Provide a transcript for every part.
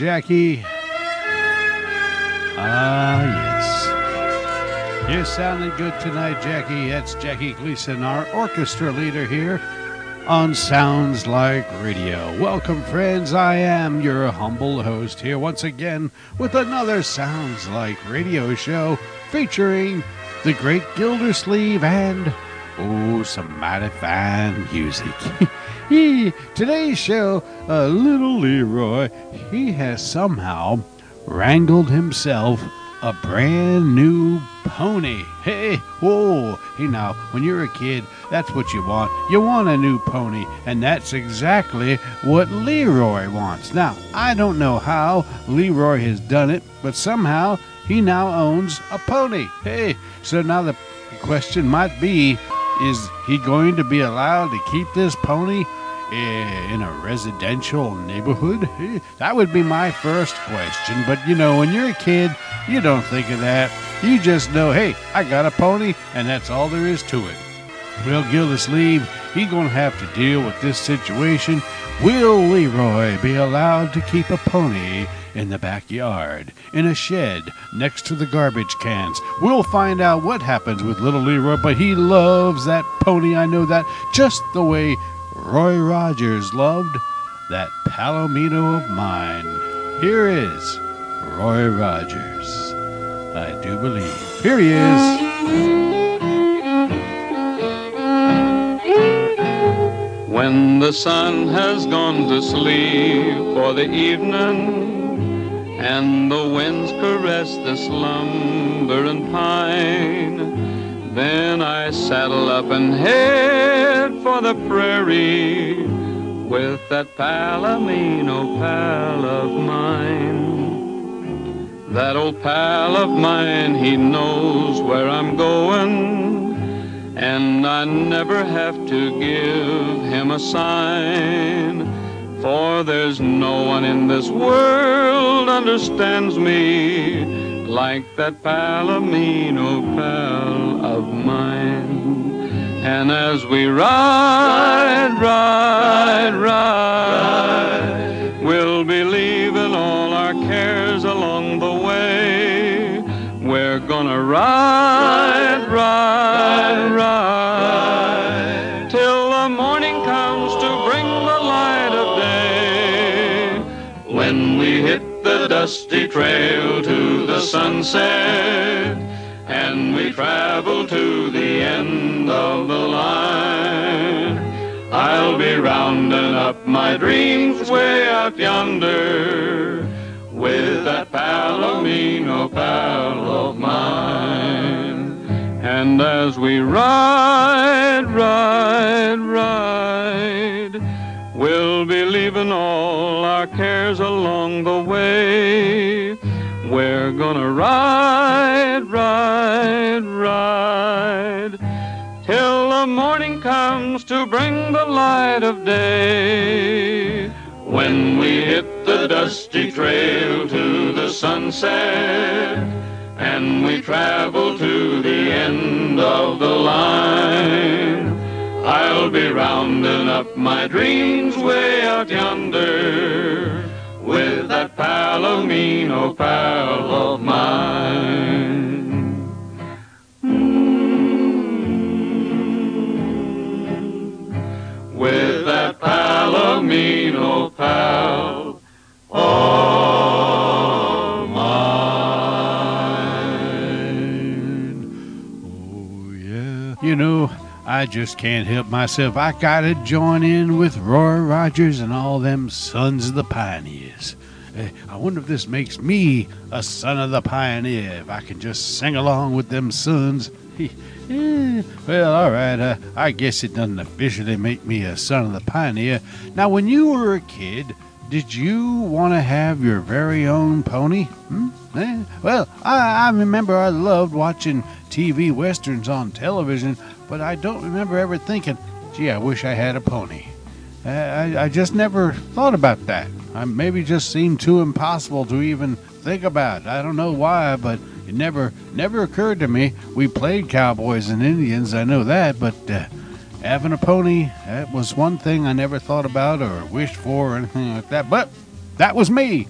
Jackie. Ah, yes. You're sounding good tonight, Jackie. That's Jackie Gleason, our orchestra leader here on Sounds Like Radio. Welcome, friends. I am your humble host here once again with another Sounds Like Radio show featuring the great Gildersleeve and, oh, some mighty fine music. he, today's show, uh, Little Leroy, he has somehow wrangled himself a brand new pony. Hey, whoa. Hey, now, when you're a kid, that's what you want. You want a new pony, and that's exactly what Leroy wants. Now, I don't know how Leroy has done it, but somehow he now owns a pony. Hey, so now the question might be is he going to be allowed to keep this pony? Eh, in a residential neighborhood? Eh, that would be my first question. But you know, when you're a kid, you don't think of that. You just know, hey, I got a pony, and that's all there is to it. Well, Gildersleeve, he's going to have to deal with this situation. Will Leroy be allowed to keep a pony in the backyard, in a shed, next to the garbage cans? We'll find out what happens with little Leroy, but he loves that pony. I know that just the way Roy Rogers loved that Palomino of mine. Here is Roy Rogers. I do believe. Here he is. When the sun has gone to sleep for the evening, and the winds caress the slumbering pine, then I saddle up and head for the prairie with that Palomino pal of mine. That old pal of mine, he knows where I'm going and I never have to give him a sign. For there's no one in this world understands me like that Palomino pal of mine. And as we ride, ride, ride, we'll be leaving all our cares along the way. We're gonna ride, ride, ride, till the morning comes to bring the light of day. When we hit the dusty trail to the sunset, and we travel to the end of the line, I'll be rounding up my dreams way out yonder with that Palomino pal of mine. And as we ride, ride, ride, we'll be leaving all our cares along the way. We're gonna ride, ride, ride, till the morning comes to bring the light of day. When we hit the dusty trail to the sunset, and we travel to the end of the line, I'll be rounding up my dreams way out yonder with that Palomino pal of mine. Mm. With that Palomino pal I just can't help myself. I gotta join in with Roy Rogers and all them sons of the pioneers. Eh, I wonder if this makes me a son of the pioneer, if I can just sing along with them sons. Eh, well, all right. Uh, I guess it doesn't officially make me a son of the pioneer. Now, when you were a kid, did you want to have your very own pony? Hmm? Eh? Well, I, I remember I loved watching TV westerns on television, but I don't remember ever thinking, gee, I wish I had a pony. Uh, I, I just never thought about that. I maybe just seemed too impossible to even think about. I don't know why, but it never never occurred to me. We played cowboys and Indians, I know that, but uh, having a pony, that was one thing I never thought about or wished for or anything like that. But that was me.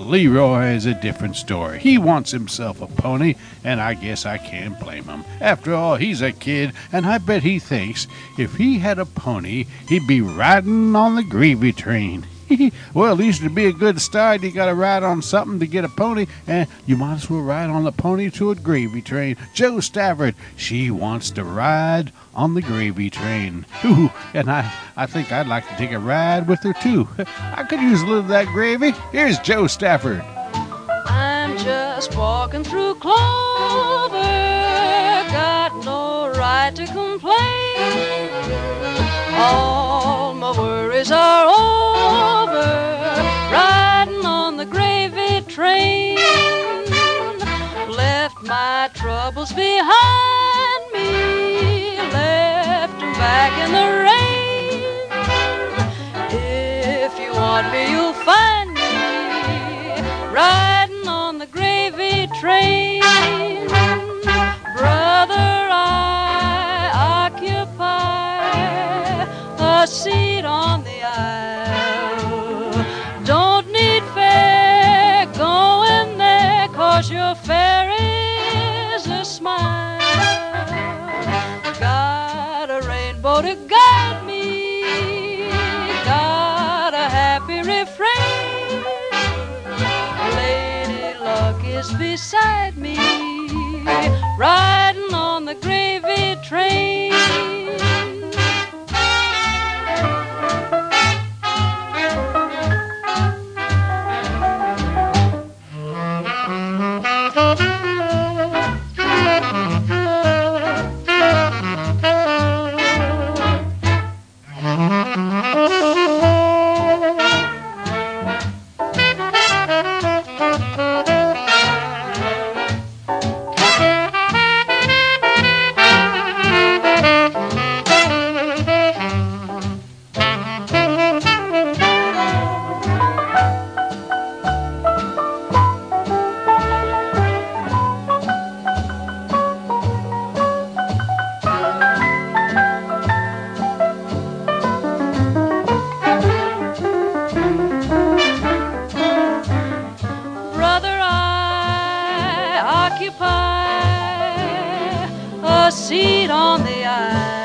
Leroy is a different story. He wants himself a pony, and I guess I can't blame him. After all, he's a kid, and I bet he thinks if he had a pony, he'd be riding on the gravy train. well, at least to be a good start, you got to ride on something to get a pony, and you might as well ride on the pony to a gravy train. Jo Stafford, she wants to ride on the gravy train. Ooh, and I, I think I'd like to take a ride with her too. I could use a little of that gravy. Here's Jo Stafford. I'm just walking through clover, got no right to complain. All my worries are over, train. Left my troubles behind me, left them back in the rain. If you want me, you'll find me riding on the gravy train. Brother, I occupy a seat is beside me, riding occupy a seat on the aisle.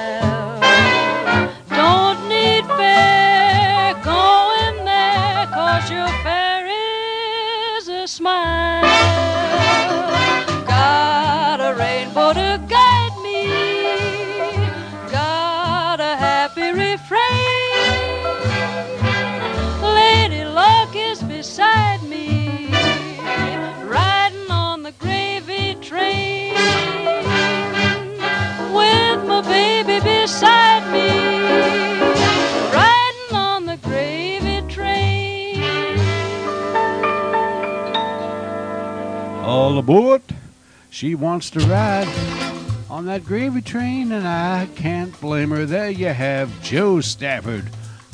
Aboard. She wants to ride on that gravy train, and I can't blame her. There you have Jo Stafford.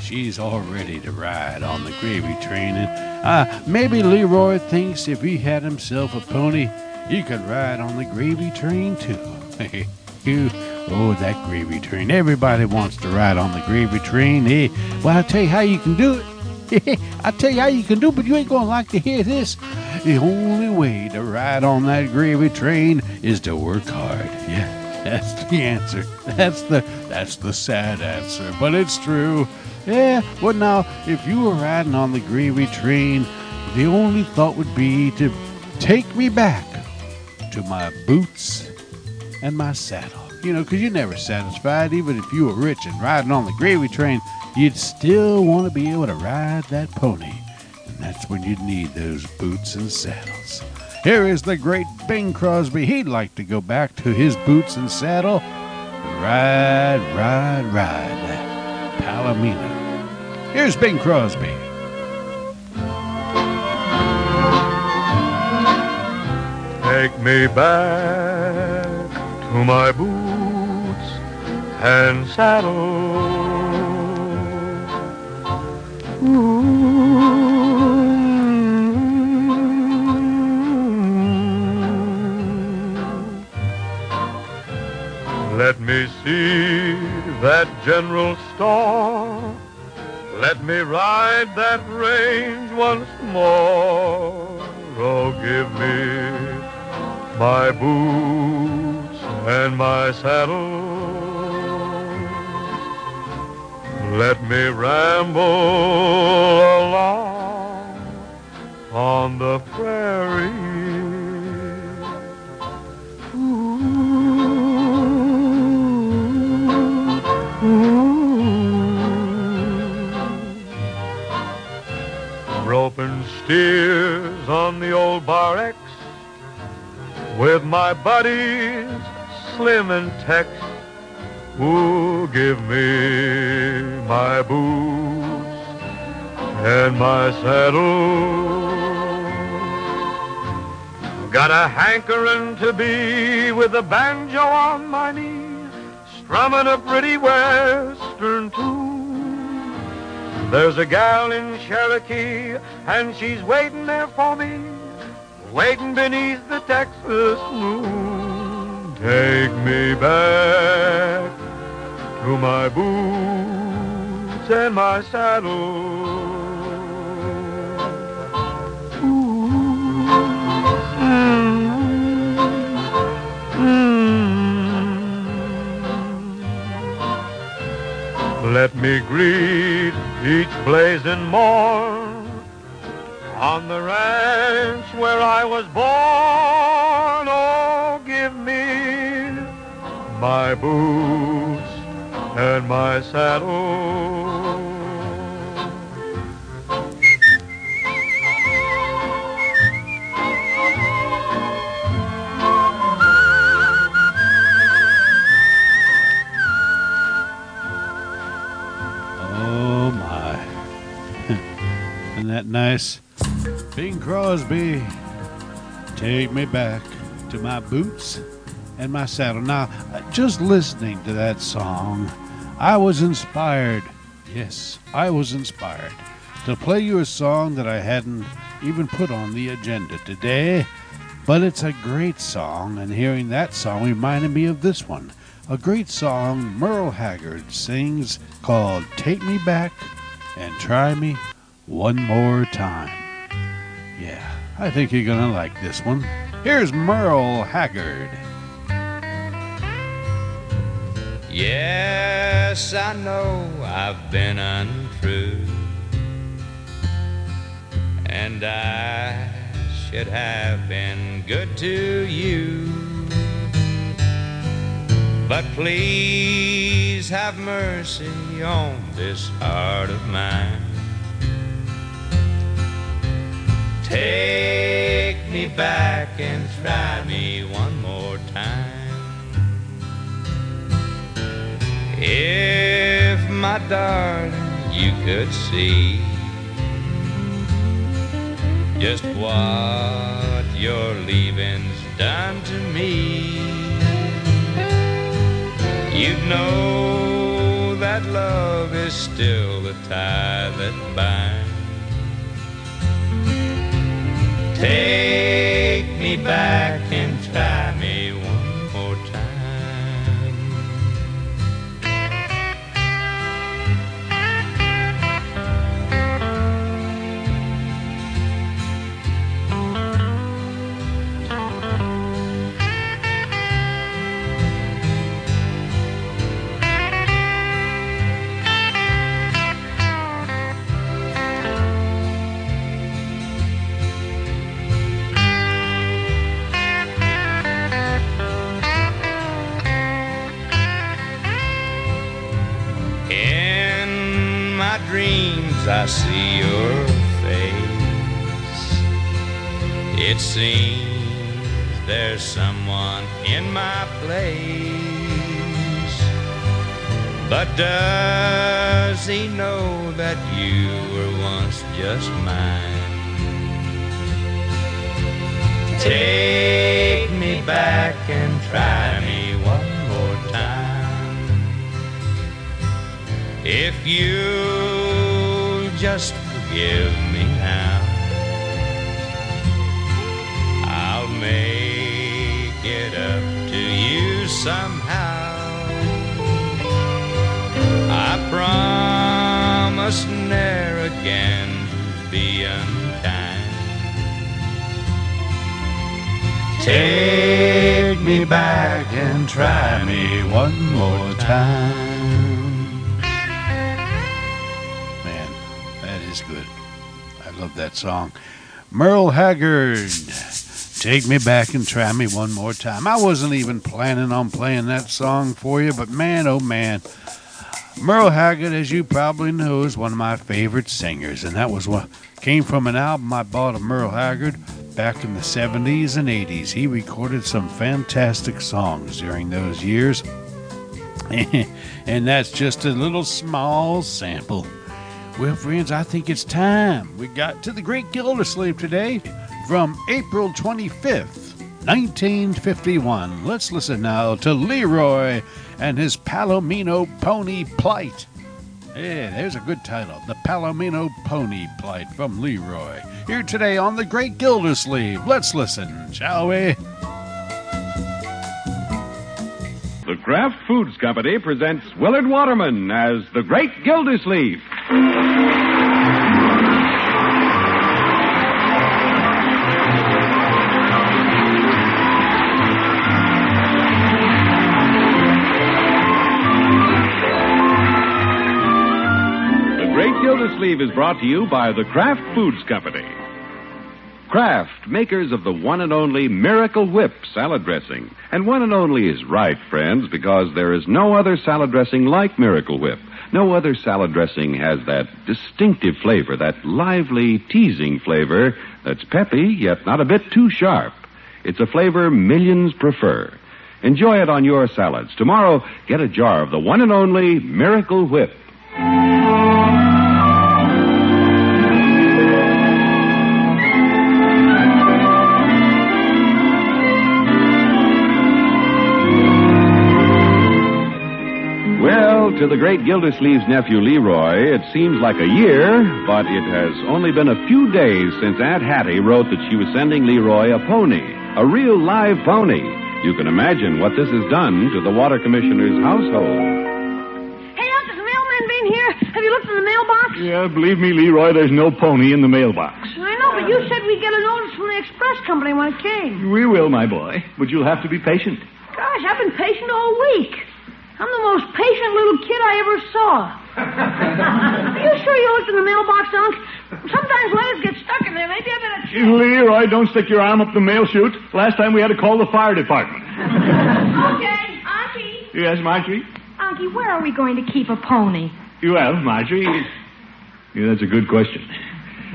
She's all ready to ride on the gravy train. And uh, maybe Leroy thinks if he had himself a pony, he could ride on the gravy train too. oh, that gravy train. Everybody wants to ride on the gravy train. Eh? Well, I'll tell you how you can do it. I'll tell you how you can do but you ain't to like to hear this. The only way to ride on that gravy train is to work hard. Yeah, that's the answer. That's the that's the sad answer, but it's true. Yeah, well now, if you were riding on the gravy train, the only thought would be to take me back to my boots and my saddle. You know, 'cause you're never satisfied. Even if you were rich and riding on the gravy train, you'd still want to be able to ride that pony. And that's when you'd need those boots and saddles. Here is the great Bing Crosby. He'd like to go back to his boots and saddle. Ride, ride, ride. Palomino. Here's Bing Crosby. Take me back to my boots and saddle. Ooh. Let me see that general store. Let me ride that range once more. Oh, give me my boots and my saddle. Let me ramble along on the prairie. Ooh, ooh. Roping steers on the old Bar X with my buddies Slim and Tex who give me my boots and my saddle. Got a hankering to be with a banjo on my knee, strumming a pretty western tune. There's a gal in Cherokee, and she's waiting there for me, waiting beneath the Texas moon. Take me back to my boots and my saddle. Let me greet each blazing morn on the ranch where I was born. Oh, give me my boots and my saddle. Oh my. Isn't that nice? Bing Crosby, take me back to my boots and my saddle. Now, uh, just listening to that song, I was inspired. Yes, I was inspired to play you a song that I hadn't even put on the agenda today. But it's a great song, and hearing that song reminded me of this one. A great song Merle Haggard sings called Take Me Back and Try Me One More Time. Yeah, I think you're to like this one. Here's Merle Haggard. Yes, I know I've been untrue. And I should have been good to you. But please have mercy on this heart of mine. Take me back and try me one more time. If my darling, you could see just what your leaving's done to me, you'd know that love is still the tie that binds. Take me back and try me song. Merle Haggard. Take me back and try me one more time. I wasn't even planning on playing that song for you, but man, oh man. Merle Haggard, as you probably know, is one of my favorite singers, and that was what came from an album I bought of Merle Haggard back in the 70s and 80s. He recorded some fantastic songs during those years, and that's just a little small sample. Well, friends, I think it's time. We got to the Great Gildersleeve today from April 25th, 1951. Let's listen now to Leroy and his Palomino Pony Plight. Yeah, there's a good title. The Palomino Pony Plight from Leroy. Here today on the Great Gildersleeve. Let's listen, shall we? The Kraft Foods Company presents Willard Waterman as the Great Gildersleeve. The Great Gildersleeve is brought to you by the Kraft Foods Company. Kraft, makers of the one and only Miracle Whip salad dressing. And one and only is right, friends, because there is no other salad dressing like Miracle Whip. No other salad dressing has that distinctive flavor, that lively, teasing flavor that's peppy, yet not a bit too sharp. It's a flavor millions prefer. Enjoy it on your salads. Tomorrow, get a jar of the one and only Miracle Whip. To the great Gildersleeve's nephew Leroy, it seems like a year, but it has only been a few days since Aunt Hattie wrote that she was sending Leroy a pony, a real live pony. You can imagine what this has done to the water commissioner's household. Hey, Unc, has the mailman been here? Have you looked in the mailbox? Yeah, believe me, Leroy, there's no pony in the mailbox. I know, but you said we'd get a notice from the express company when it came. We will, my boy, but you'll have to be patient. Gosh, I've been patient all week. I'm the most patient little kid I ever saw. Are you sure you looked in the mailbox, Unc? Sometimes letters get stuck in there. Maybe I better check. Leroy, don't stick your arm up the mail chute. Last time we had to call the fire department. Okay, Auntie. Yes, Marjorie? Unky, where are we going to keep a pony? Well, Marjorie, yeah, that's a good question.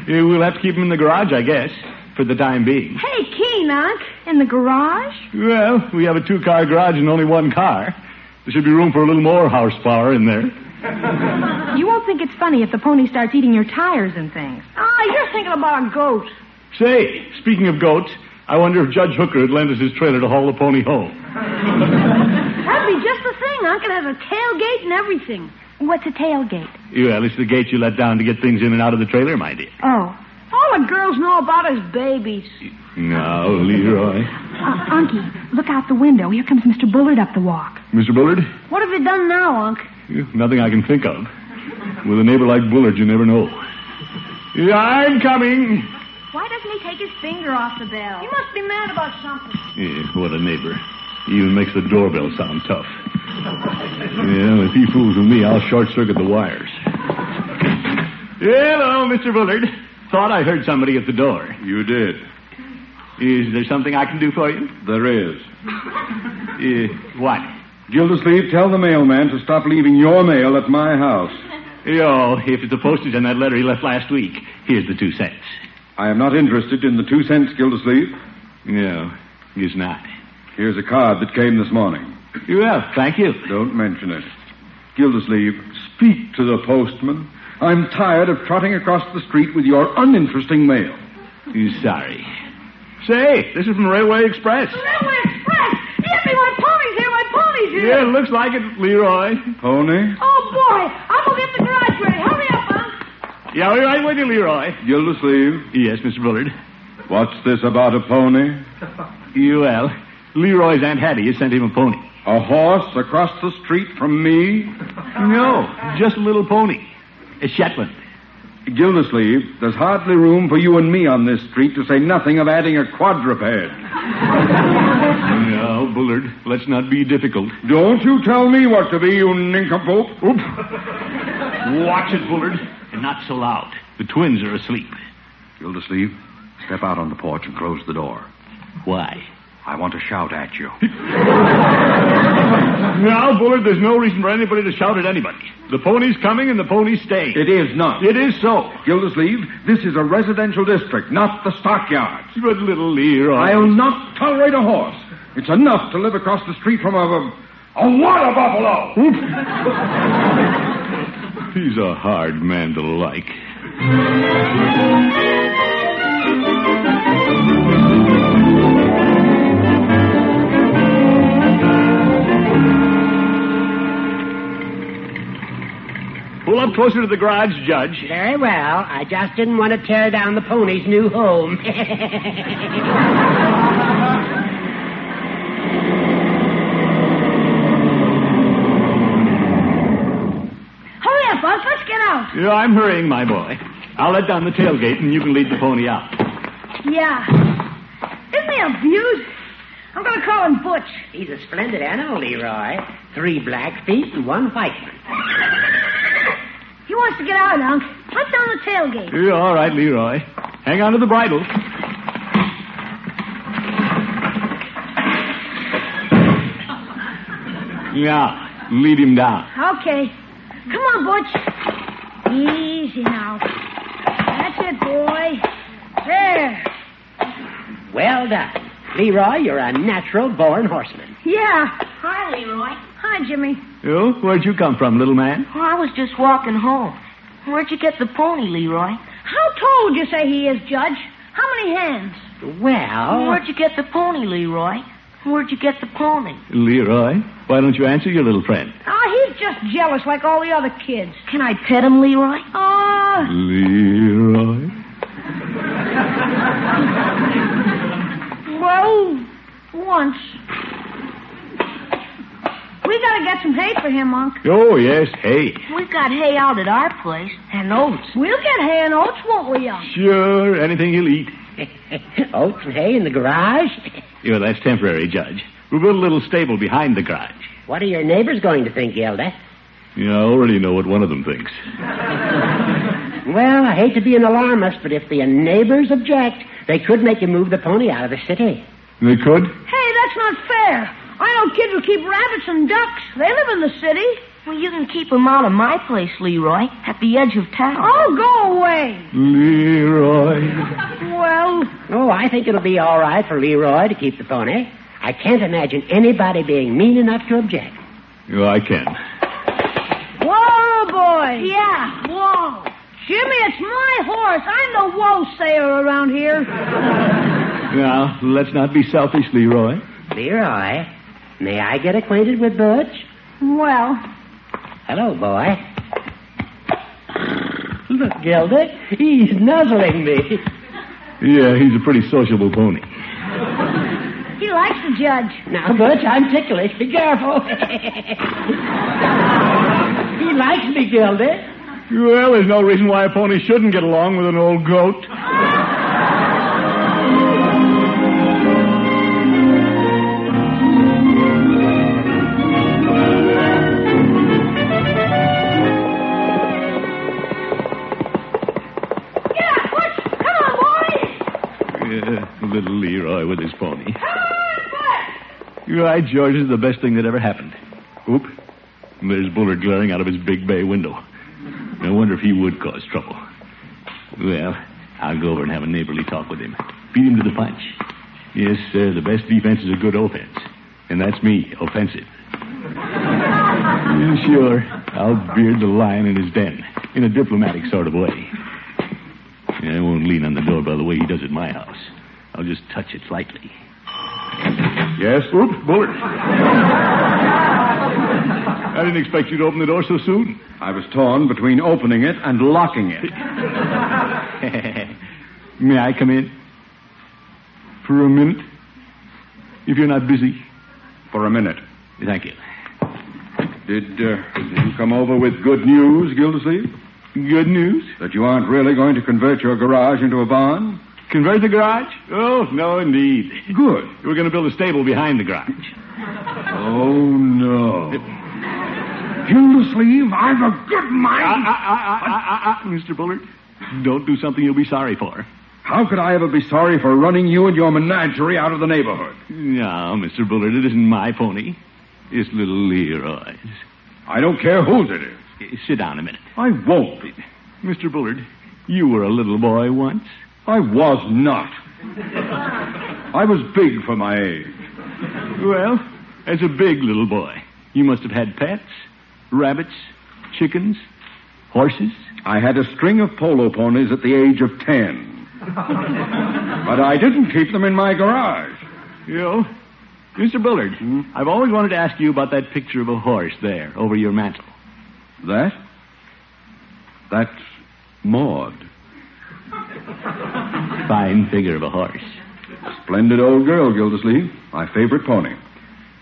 Yeah, we'll have to keep him in the garage, I guess, for the time being. Hey, Keen, Unc. In the garage? Well, we have a two-car garage and only one car. There should be room for a little more horsepower in there. You won't think it's funny if the pony starts eating your tires and things. Ah, you're thinking about a goat. Say, speaking of goats, I wonder if Judge Hooker would lend us his trailer to haul the pony home. That'd be just the thing, I It have a tailgate and everything. What's a tailgate? Well, it's the gate you let down to get things in and out of the trailer, my dear. Oh. All the girls know about is babies. Now, Leroy. Uh, Unky, look out the window. Here comes Mr. Bullard up the walk. Mr. Bullard? What have you done now, Unc? Nothing I can think of. With a neighbor like Bullard, you never know. Yeah, I'm coming. Why doesn't he take his finger off the bell? He must be mad about something. Yeah, what a neighbor. He even makes the doorbell sound tough. Yeah, if he fools with me, I'll short circuit the wires. Hello, Mr. Bullard. Thought I heard somebody at the door. You did. Is there something I can do for you? There is. Uh, what? Gildersleeve, tell the mailman to stop leaving your mail at my house. Oh, if it's the postage on that letter he left last week, here's the two cents. I am not interested in the two cents, Gildersleeve. No, he's not. Here's a card that came this morning. Well, thank you. Don't mention it. Gildersleeve, speak to the postman. I'm tired of trotting across the street with your uninteresting mail. You Sorry. Say, this is from Railway Express. Railway Express! Yippee, my pony's here, my pony's here! Yeah, looks like it, Leroy. Pony? Oh, boy! I'm gonna get the garage ready. Hurry up, Unc. Yeah, we're right with you, Leroy. Gildersleeve, Yes, Mr. Bullard. what's this about a pony? Well, Leroy's Aunt Hattie has sent him a pony. A horse across the street from me? No, just a little pony. A Shetland. Gildersleeve, there's hardly room for you and me on this street to say nothing of adding a quadruped. Now, Bullard, let's not be difficult. Don't you tell me what to be, you nincompoop. Oop. Watch it, Bullard, and not so loud. The twins are asleep. Gildersleeve, step out on the porch and close the door. Why? I want to shout at you. Now, Bullard, there's no reason for anybody to shout at anybody. The pony's coming and the pony's staying. It is not. It is so. Gildersleeve, this is a residential district, not the stockyards. But little Leroy. I'll not tolerate a horse. It's enough to live across the street from a, a, a water buffalo. He's a hard man to like. Pull up closer to the garage, Judge. Very well. I just didn't want to tear down the pony's new home. Hurry up, Unc. Let's get out. Yeah, I'm hurrying, my boy. I'll let down the tailgate and you can lead the pony out. Yeah. Isn't he a beaut? I'm going to call him Butch. He's a splendid animal, Leroy. Three black feet and one white one. He wants to get out, Unc. Let down the tailgate. Yeah, all right, Leroy. Hang on to the bridle. Yeah, lead him down. Okay. Come on, Butch. Easy now. That's it, boy. There. Well done. Leroy, you're a natural born horseman. Yeah. Hi, Leroy. Hi, Jimmy. You? Where'd you come from, little man? Oh, I was just walking home. Where'd you get the pony, Leroy? How tall would you say he is, Judge? How many hands? Well, Where'd you get the pony, Leroy? Where'd you get the pony? Leroy, why don't you answer your little friend? Oh, he's just jealous like all the other kids. Can I pet him, Leroy? Oh, Leroy? well, once. We gotta get some hay for him, Unc. Oh, yes, hay. We've got hay out at our place and oats. We'll get hay and oats, won't we, Unc? Sure, anything he'll eat. oats and hay in the garage? Yeah, that's temporary, Judge. We'll build a little stable behind the garage. What are your neighbors going to think, Gildy? Yeah, I already know what one of them thinks. Well, I hate to be an alarmist, but if the neighbors object, they could make you move the pony out of the city. They could? Hey, that's not fair. I know kids who keep rabbits and ducks. They live in the city. Well, you can keep him out of my place, Leroy, at the edge of town. Oh, go away. Leroy. Well, Oh, I think it'll be all right for Leroy to keep the pony. I can't imagine anybody being mean enough to object. Yeah, I can. whoa, boy. Yeah, whoa. Jimmy, it's my horse. I'm the woe sayer around here. Now, let's not be selfish, Leroy. Leroy, may I get acquainted with Butch? Well, Hello, boy. Look, Gildy, he's nuzzling me. Yeah, he's a pretty sociable pony. he likes the judge. Now, Butch, I'm ticklish. Be careful. he likes me, Gildy. Well, there's no reason why a pony shouldn't get along with an old goat. You're right, George. This is the best thing that ever happened. Oop. There's Bullard glaring out of his big bay window. I wonder if he would cause trouble. Well, I'll go over and have a neighborly talk with him. Beat him to the punch. Yes, sir, the best defense is a good offense. And that's me, offensive. Yeah, sure. I'll beard the lion in his den, in a diplomatic sort of way. I won't lean on the door by the way he does at my house. I'll just touch it slightly. Yes? Oops, Bullard. I didn't expect you to open the door so soon. I was torn between opening it and locking it. May I come in? For a minute? If you're not busy. For a minute. Thank you. Did, uh, did you come over with good news, Gildersleeve? Good news? That you aren't really going to convert your garage into a barn? Convert the garage? Oh, no, indeed. Good. We're going to build a stable behind the garage. Oh, no. Gildersleeve, I've a good mind. Ah, ah, ah, Mr. Bullard, don't do something you'll be sorry for. How could I ever be sorry for running you and your menagerie out of the neighborhood? No, Mr. Bullard, it isn't my pony. It's little Leroy's. I don't care whose it is. Sit down a minute. I won't. Mr. Bullard, you were a little boy once. I was not. I was big for my age. Well, as a big little boy, you must have had pets, rabbits, chickens, horses. I had a string of polo ponies at the age of ten. but I didn't keep them in my garage. You know, Mr. Bullard, hmm? I've always wanted to ask you about that picture of a horse there over your mantel. That? That's Maud. Fine figure of a horse. Splendid old girl, Gildersleeve. My favorite pony.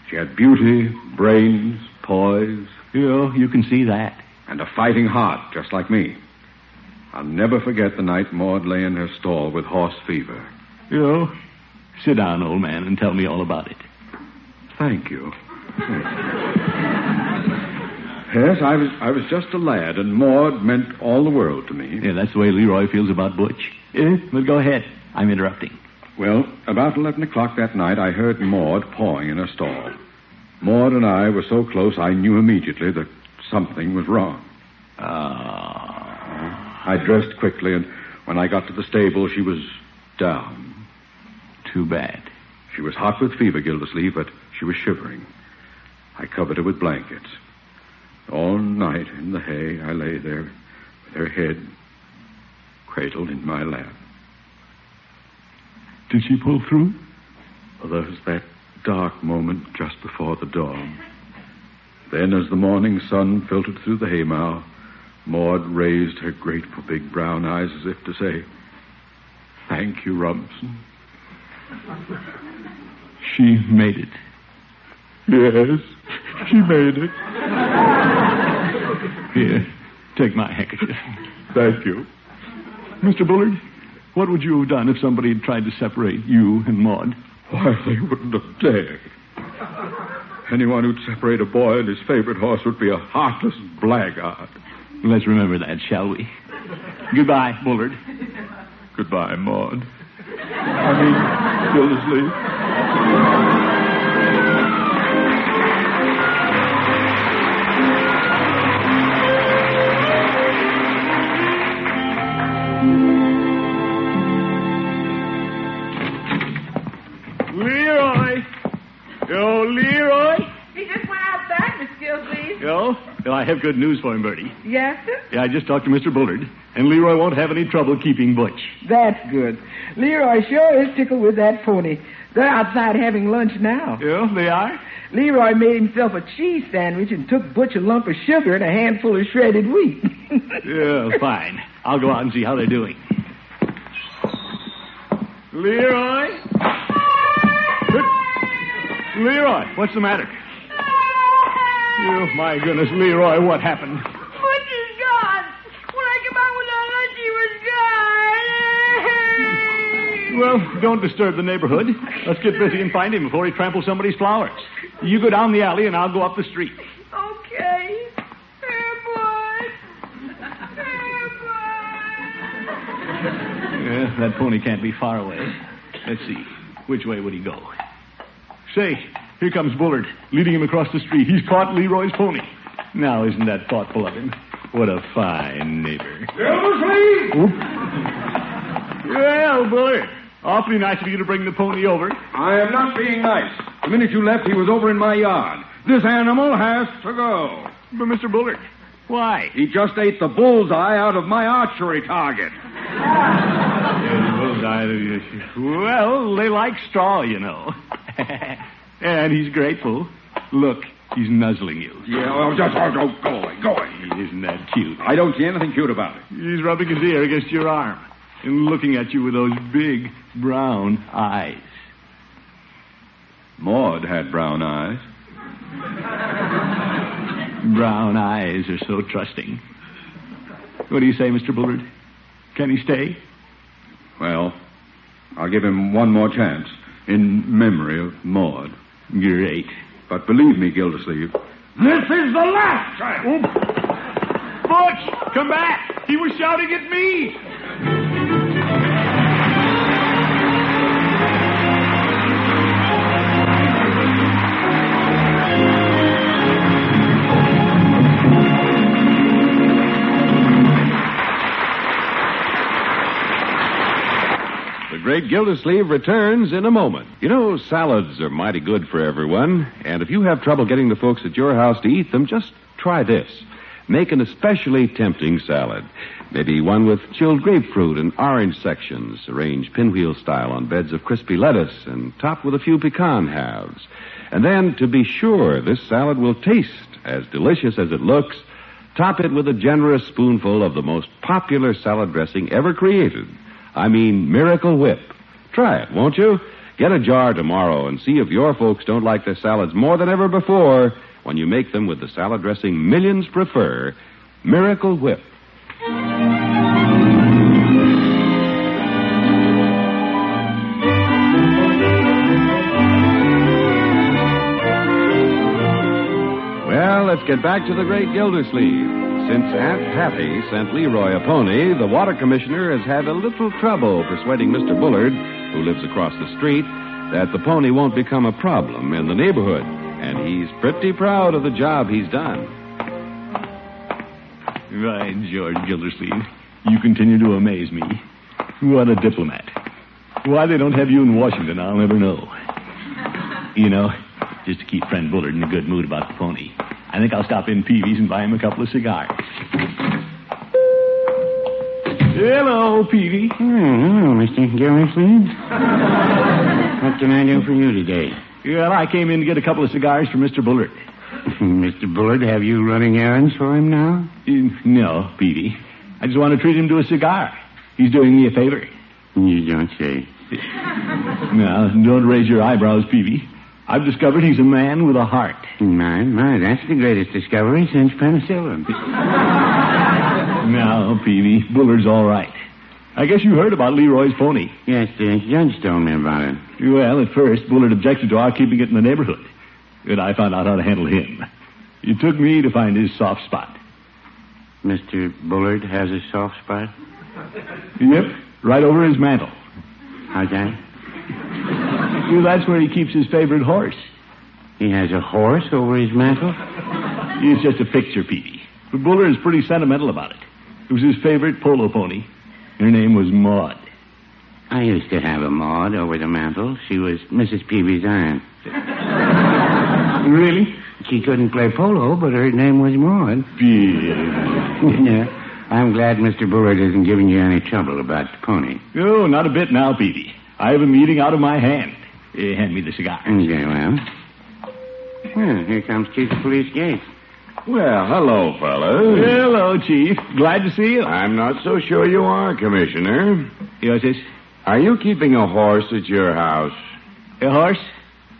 She had beauty, brains, poise. You know, you can see that. And a fighting heart, just like me. I'll never forget the night Maud lay in her stall with horse fever. You know, sit down, old man, and tell me all about it. Thank you. Yes, I was I was just a lad, and Maud meant all the world to me. Yeah, that's the way Leroy feels about Butch. Eh, but go ahead. I'm interrupting. Well, about 11 o'clock that night, I heard Maud pawing in her stall. Maud and I were so close, I knew immediately that something was wrong. Ah. I dressed quickly, and when I got to the stable, she was down. Too bad. She was hot with fever, Gildersleeve, but she was shivering. I covered her with blankets. All night in the hay, I lay there with her head cradled in my lap. Did she pull through? Well, there was that dark moment just before the dawn. Then, as the morning sun filtered through the haymow, Maud raised her grateful big brown eyes as if to say, Thank you, Rumson. She made it. Yes, she made it. Here, take my handkerchief. Thank you. Mr. Bullard, what would you have done if somebody had tried to separate you and Maud? Why, they wouldn't have dared. Anyone who'd separate a boy and his favorite horse would be a heartless blackguard. Let's remember that, shall we? Goodbye, Bullard. Goodbye, Maud. I mean, Gildersleeve. Yo, well, I have good news for him, Birdie. Yes, sir? Yeah, I just talked to Mr. Bullard, and Leroy won't have any trouble keeping Butch. That's good. Leroy sure is tickled with that pony. They're outside having lunch now. Yeah, they are? Leroy made himself a cheese sandwich and took Butch a lump of sugar and a handful of shredded wheat. Yeah, fine. I'll go out and see how they're doing. Leroy? Leroy, what's the matter? Oh, my goodness, Leroy, what happened? Butch is gone. When I came out with the lunch, he was gone. Well, don't disturb the neighborhood. Let's get busy and find him before he tramples somebody's flowers. You go down the alley and I'll go up the street. Okay. Here, boy. Here, Yeah, that pony can't be far away. Let's see. Which way would he go? Say, here comes Bullard, leading him across the street. He's caught Leroy's pony. Now, isn't that thoughtful of him? What a fine neighbor. Gildersleeve! Well, Bullard, awfully nice of you to bring the pony over. I am not being nice. The minute you left, he was over in my yard. This animal has to go. But, Mr. Bullard, why? He just ate the bullseye out of my archery target. Well, they like straw, you know. and he's grateful. Look, he's nuzzling you. Yeah, well, just oh, go, go away, go away. Isn't that cute? I don't see anything cute about it. He's rubbing his ear against your arm and looking at you with those big brown eyes. Maud had brown eyes. Brown eyes are so trusting. What do you say, Mr. Bullard? Can he stay? Well, I'll give him one more chance in memory of Maud. Great. But believe me, Gildersleeve, This is the last time. Butch, come back. He was shouting at me. Great Gildersleeve returns in a moment. You know, salads are mighty good for everyone, and if you have trouble getting the folks at your house to eat them, just try this. Make an especially tempting salad. Maybe one with chilled grapefruit and orange sections, arranged pinwheel style on beds of crispy lettuce, and topped with a few pecan halves. And then, to be sure this salad will taste as delicious as it looks, top it with a generous spoonful of the most popular salad dressing ever created. I mean Miracle Whip. Try it, won't you? Get a jar tomorrow and see if your folks don't like their salads more than ever before when you make them with the salad dressing millions prefer, Miracle Whip. Well, let's get back to the great Gildersleeve. Since Aunt Patty sent Leroy a pony, the water commissioner has had a little trouble persuading Mr. Bullard, who lives across the street, that the pony won't become a problem in the neighborhood. And he's pretty proud of the job he's done. Right, George Gildersleeve. You continue to amaze me. What a diplomat. Why they don't have you in Washington, I'll never know. You know, just to keep friend Bullard in a good mood about the pony, I think I'll stop in Peavey's and buy him a couple of cigars. Hello, Peavey. hello, Mr. Gildersleeve. what can I do for you today? Well, I came in to get a couple of cigars for Mr. Bullard. Mr. Bullard, have you running errands for him now? Mm, no, Peavey. I just want to treat him to a cigar. He's doing me a favor. You don't say. Now, don't raise your eyebrows, Peavey. I've discovered he's a man with a heart. My, my, that's the greatest discovery since penicillin. Now, Peavey, Bullard's all right. I guess you heard about Leroy's pony. Yes, the judge told me about it. Well, at first, Bullard objected to our keeping it in the neighborhood. And I found out how to handle him. It took me to find his soft spot. Mr. Bullard has a soft spot? Yep, right over his mantle. How's that? Well, that's where he keeps his favorite horse. He has a horse over his mantle? It's just a picture, Peavey. But Bullard is pretty sentimental about it. It was his favorite polo pony. Her name was Maud. I used to have a Maud over the mantle. She was Mrs. Peavey's aunt. Really? She couldn't play polo, but her name was Maud. yeah. I'm glad Mr. Bullard isn't giving you any trouble about the pony. Oh, not a bit now, Peavey. I have him eating out of my hand. Eh, hand me the cigar. Very well. Well, here comes Chief of Police Gates. Well, hello, fellas. Hello, Chief. Glad to see you. I'm not so sure you are, Commissioner. Yes, yes. Are you keeping a horse at your house? A horse?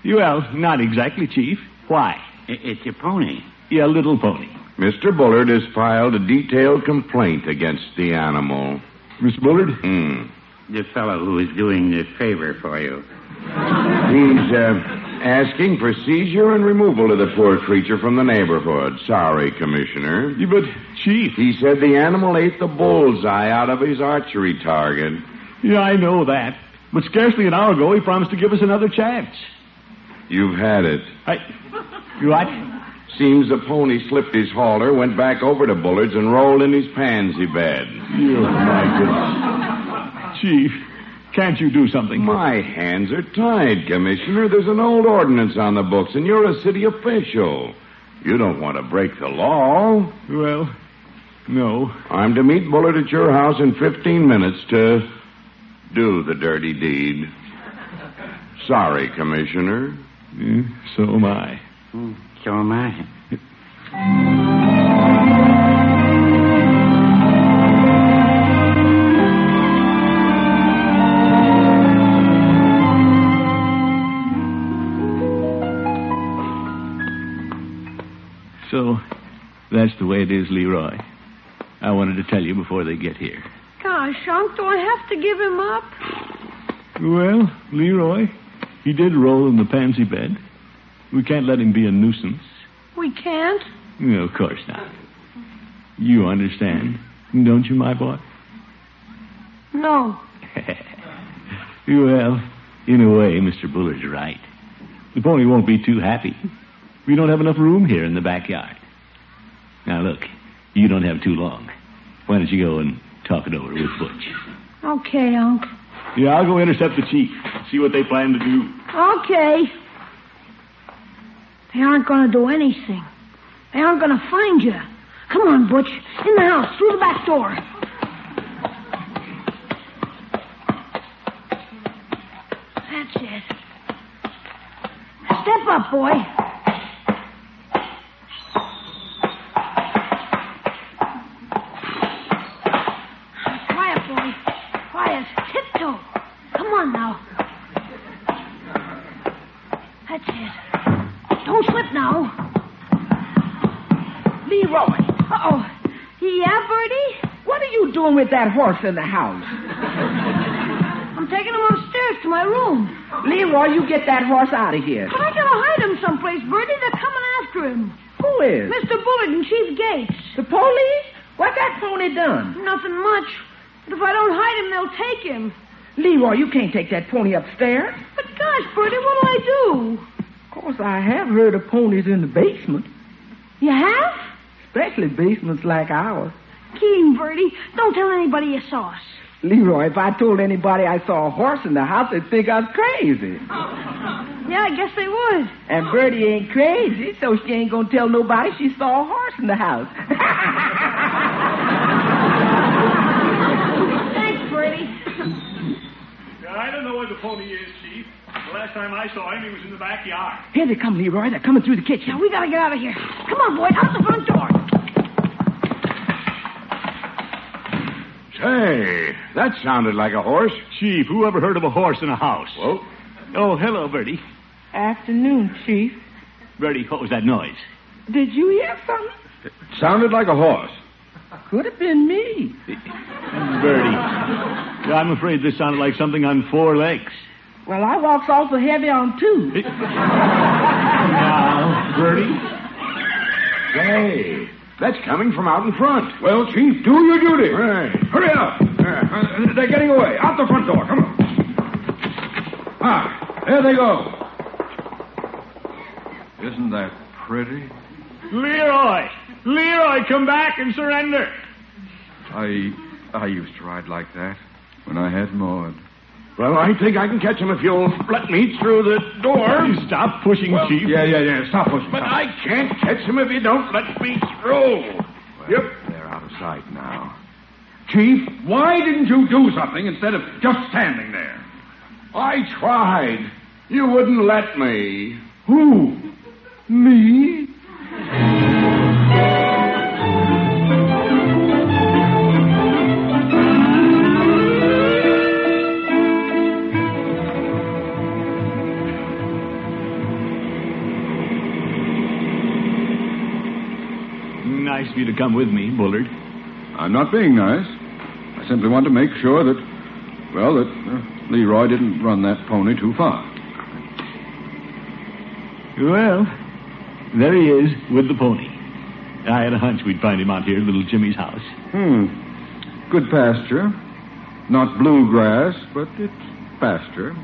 Well, not exactly, Chief. Why? It's a pony. Yeah, a little pony. Mr. Bullard has filed a detailed complaint against the animal. Miss Bullard? Hmm. The fellow who is doing the favor for you. He's uh, asking for seizure and removal of the poor creature from the neighborhood. Sorry, Commissioner. Yeah, but, Chief. He said the animal ate the bullseye out of his archery target. Yeah, I know that. But scarcely an hour ago, he promised to give us another chance. You've had it. I. What? Seems the pony slipped his halter, went back over to Bullard's, and rolled in his pansy bed. Oh, my goodness. Chief, can't you do something? My hands are tied, Commissioner. There's an old ordinance on the books, and you're a city official. You don't want to break the law. Well, no. I'm to meet Bullard at your house in 15 minutes to do the dirty deed. Sorry, Commissioner. Yeah, so am I. Hmm, so am I. that's the way it is, Leroy. I wanted to tell you before they get here. Gosh, Unc, do I have to give him up? Well, Leroy, he did roll in the pansy bed. We can't let him be a nuisance. We can't. No, of course not. You understand, don't you, my boy? No. well, in a way, Mr. Bullard's right. The pony won't be too happy. We don't have enough room here in the backyard. Now, look, you don't have too long. Why don't you go and talk it over with Butch? Okay, Unc. Yeah, I'll go intercept the chief, see what they plan to do. Okay. They aren't going to do anything. They aren't going to find you. Come on, Butch. In the house, through the back door. That's it. Step up, boy. Doing with that horse in the house? I'm taking him upstairs to my room. Leroy, you get that horse out of here. But I gotta hide him someplace, Birdie. They're coming after him. Who is? Mr. Bullard and Chief Gates. The police? What that pony done? Nothing much. But if I don't hide him, they'll take him. Leroy, you can't take that pony upstairs. But gosh, Birdie, what'll I do? Of course, I have heard of ponies in the basement. You have? Especially basements like ours. Keen, Birdie. Don't tell anybody you saw us. Leroy, if I told anybody I saw a horse in the house, they'd think I was crazy. Yeah, I guess they would. And Birdie ain't crazy, so she ain't gonna tell nobody she saw a horse in the house. Thanks, Birdie. I don't know where the pony is, Chief. The last time I saw him, he was in the backyard. Here they come, Leroy. They're coming through the kitchen. Yeah, we gotta get out of here. Come on, boy, out the front door. Say, that sounded like a horse. Chief, who ever heard of a horse in a house? Whoa. Oh, hello, Birdie. Afternoon, Chief. Birdie, what was that noise? Did you hear something? It sounded like a horse. Could have been me. Birdie, I'm afraid this sounded like something on four legs. Well, I walks awful heavy on two. Now, Birdie? Hey, that's coming from out in front. Well, Chief, do your duty. Right. They go. Isn't that pretty? Leroy! Leroy, come back and surrender. I I used to ride like that when I had Maud. Well, I think I can catch him if you'll let me through the door. Stop pushing, Well, Chief. Yeah, yeah, yeah. Stop pushing. But stop. I can't catch him if you don't let me through. Well, Yep. They're out of sight now. Chief, why didn't you do something instead of just standing there? I tried. You wouldn't let me. Who? Me? Nice of you to come with me, Bullard. I'm not being nice. I simply want to make sure that, well, that uh, Leroy didn't run that pony too far. Well, there he is with the pony. I had a hunch we'd find him out here at little Jimmy's house. Hmm. Good pasture. Not bluegrass, but it's pasture.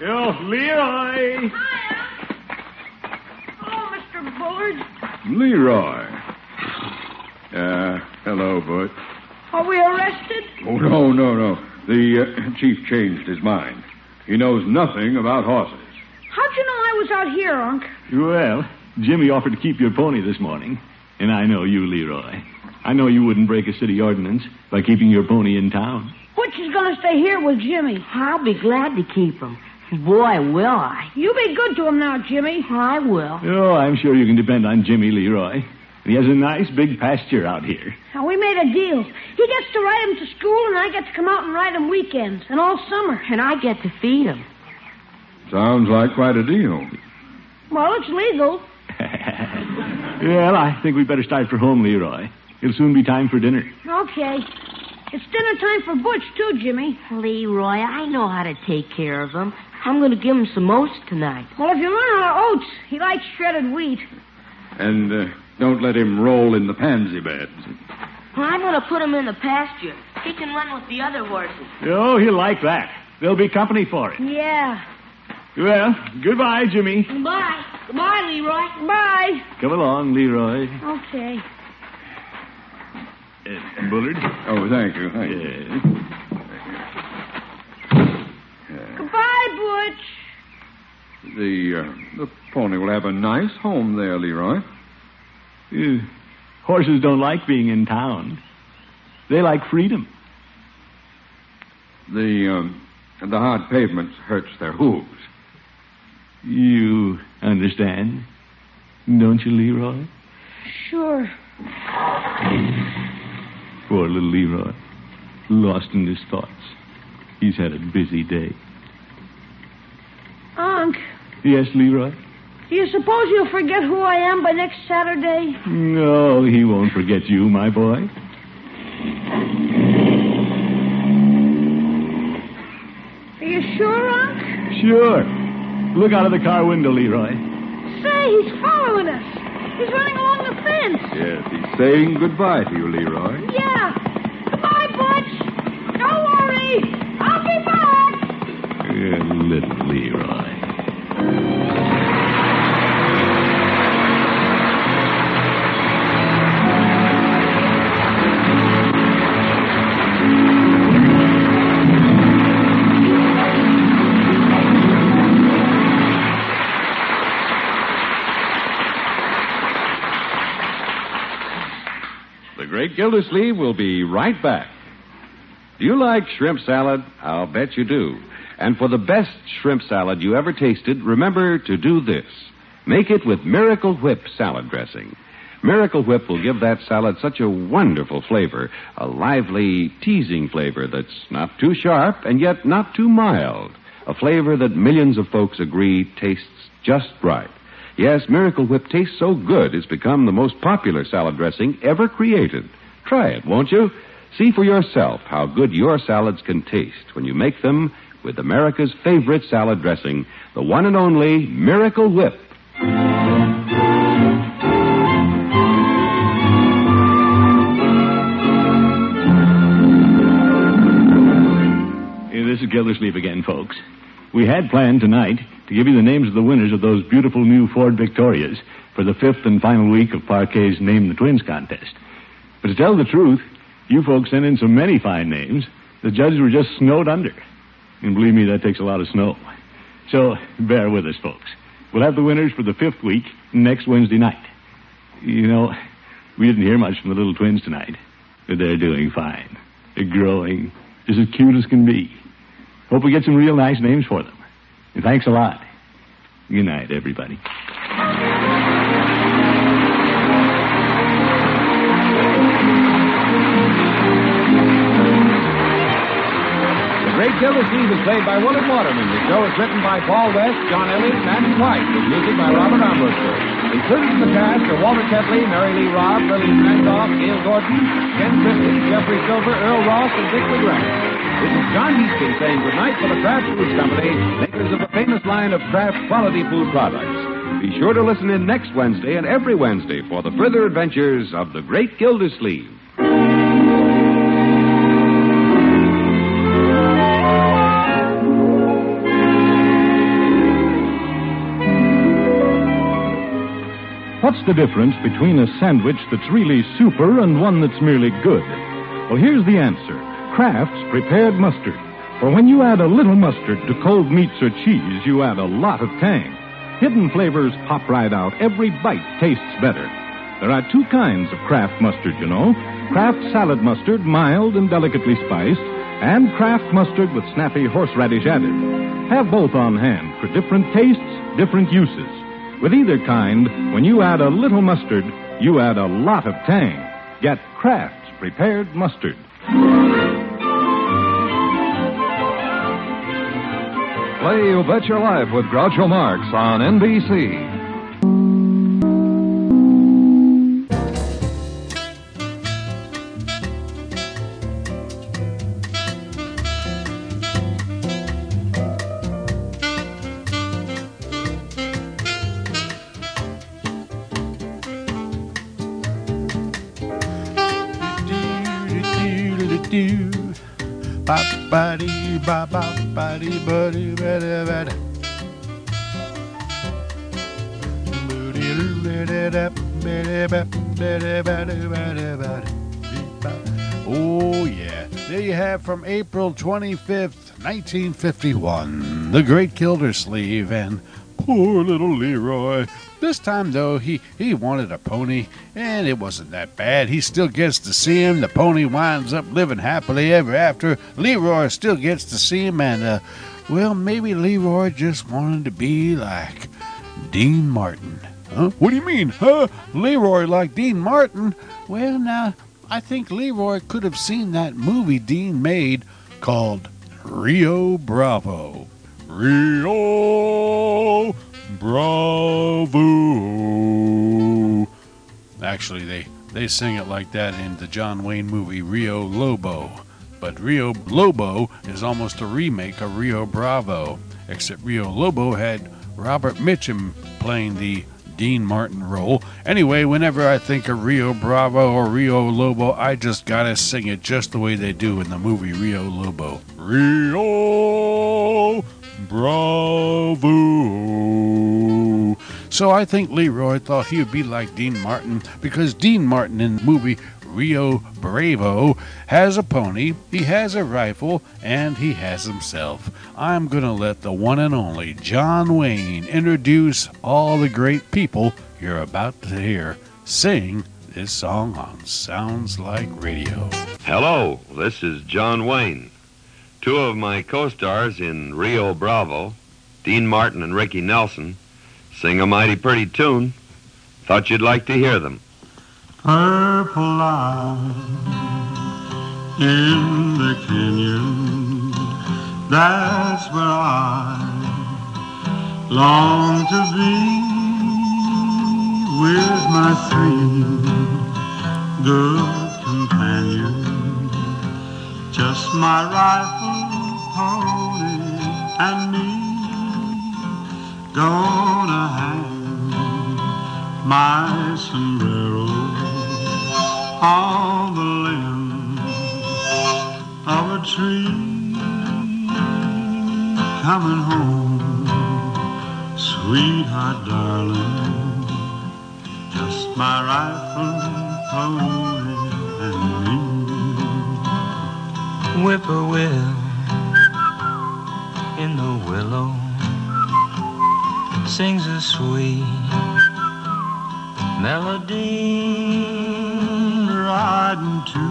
Yo, Leroy! Oh, Mr. Bullard. Leroy. Uh, hello, Butch. Are we arrested? Oh, no, no, no. The uh, chief changed his mind. He knows nothing about horses. How'd you know I was out here, Unc? Well, Jimmy offered to keep your pony this morning. And I know you, Leroy. I know you wouldn't break a city ordinance by keeping your pony in town. Which is gonna stay here with Jimmy. I'll be glad to keep him. Boy, will I. You be good to him now, Jimmy. I will. Oh, I'm sure you can depend on Jimmy, Leroy. He has a nice big pasture out here. Now, we made a deal. He gets to ride him to school, and I get to come out and ride him weekends and all summer. And I get to feed him. Sounds like quite a deal. Well, it's legal. Well, I think we'd better start for home, Leroy. It'll soon be time for dinner. Okay. It's dinner time for Butch, too, Jimmy. Leroy, I know how to take care of him. I'm going to give him some oats tonight. Well, if you learn how to oats, he likes shredded wheat. And uh, don't let him roll in the pansy beds. Well, I'm going to put him in the pasture. He can run with the other horses. Oh, he'll like that. There'll be company for him. Yeah. Well, goodbye, Jimmy. Goodbye. Goodbye, Leroy. Bye. Come along, Leroy. Okay. Uh, Bullard? Oh, thank you. Thank you. Goodbye, Butch. The, uh, the pony will have a nice home there, Leroy. Uh, horses don't like being in town. They like freedom. The, um, the hard pavements hurts their hooves. You understand, don't you, Leroy? Sure. Poor little Leroy, lost in his thoughts. He's had a busy day. Unc, Yes, Leroy? Do you suppose you'll forget who I am by next Saturday? No, he won't forget you, my boy. Are you sure, Unc? Sure. Look out of the car window, Leroy. Say, he's following us. He's running along the fence. Yes, he's saying goodbye to you, Leroy. Yeah. Goodbye, Butch. Don't worry. I'll be back. Little Leroy. Gildersleeve will be right back. Do you like shrimp salad? I'll bet you do. And for the best shrimp salad you ever tasted, remember to do this. Make it with Miracle Whip salad dressing. Miracle Whip will give that salad such a wonderful flavor, a lively, teasing flavor that's not too sharp and yet not too mild. A flavor that millions of folks agree tastes just right. Yes, Miracle Whip tastes so good it's become the most popular salad dressing ever created. Try it, won't you? See for yourself how good your salads can taste when you make them with America's favorite salad dressing, the one and only Miracle Whip. Hey, this is Gildersleeve again, folks. We had planned tonight to give you the names of the winners of those beautiful new Ford Victorias for the fifth and final week of Parkay's Name the Twins contest. But to tell the truth, you folks sent in so many fine names, the judges were just snowed under. And believe me, that takes a lot of snow. So bear with us, folks. We'll have the winners for the fifth week next Wednesday night. You know, we didn't hear much from the little twins tonight, but they're doing fine. They're growing, just as cute as can be. Hope we get some real nice names for them. And thanks a lot. Good night, everybody. Great Gildersleeve is played by Willard Waterman. The show is written by Paul West, John Elliott, and Andy White, with music by Robert Armbruster. Included in the cast are Walter Tetley, Mary Lee Robb, Lillian Randolph, Gale Gordon, Ken Christy, Jeffrey Silver, Earl Ross, and Dick LeGrand. This is John Hiestand saying goodnight for the Kraft Foods Company, makers of the famous line of Kraft quality food products. Be sure to listen in next Wednesday and every Wednesday for the further adventures of the Great Gildersleeve. What's the difference between a sandwich that's really super and one that's merely good? Well, here's the answer Kraft's prepared mustard. For when you add a little mustard to cold meats or cheese, you add a lot of tang. Hidden flavors pop right out. Every bite tastes better. There are two kinds of Kraft mustard, you know Kraft salad mustard, mild and delicately spiced, and Kraft mustard with snappy horseradish added. Have both on hand for different tastes, different uses. With either kind, when you add a little mustard, you add a lot of tang. Get Kraft's prepared mustard. Play You Bet Your Life with Groucho Marx on NBC. Oh, yeah. There you have from April 25th, 1951, The Great Gildersleeve and poor little Leroy. This time, though, he, he wanted a pony, and it wasn't that bad. He still gets to see him. The pony winds up living happily ever after. Leroy still gets to see him, and, uh, well, maybe Leroy just wanted to be like Dean Martin. Huh? What do you mean, huh? Leroy like Dean Martin? Well, now, I think Leroy could have seen that movie Dean made called Rio Bravo. Rio Bravo. Actually, they, they sing it like that in the John Wayne movie Rio Lobo. But Rio Lobo is almost a remake of Rio Bravo, except Rio Lobo had Robert Mitchum playing the Dean Martin role. Anyway, whenever I think of Rio Bravo or Rio Lobo, I just gotta sing it just the way they do in the movie Rio Lobo. Rio Bravo. So I think Leroy thought he would be like Dean Martin because Dean Martin in the movie Rio Bravo has a pony, he has a rifle, and he has himself. I'm going to let the one and only John Wayne introduce all the great people you're about to hear sing this song on Sounds Like Radio. Hello, this is John Wayne. Two of my co stars in Rio Bravo, Dean Martin and Ricky Nelson, sing a mighty pretty tune. Thought you'd like to hear them. Purple line in the canyon, that's where I long to be with my three good companions. Just my rifle, and me gonna hang my sombrero on the limb of a tree coming home. Sweetheart darling just my rifle pony and me. Whippoorwill the willow sings a sweet melody riding to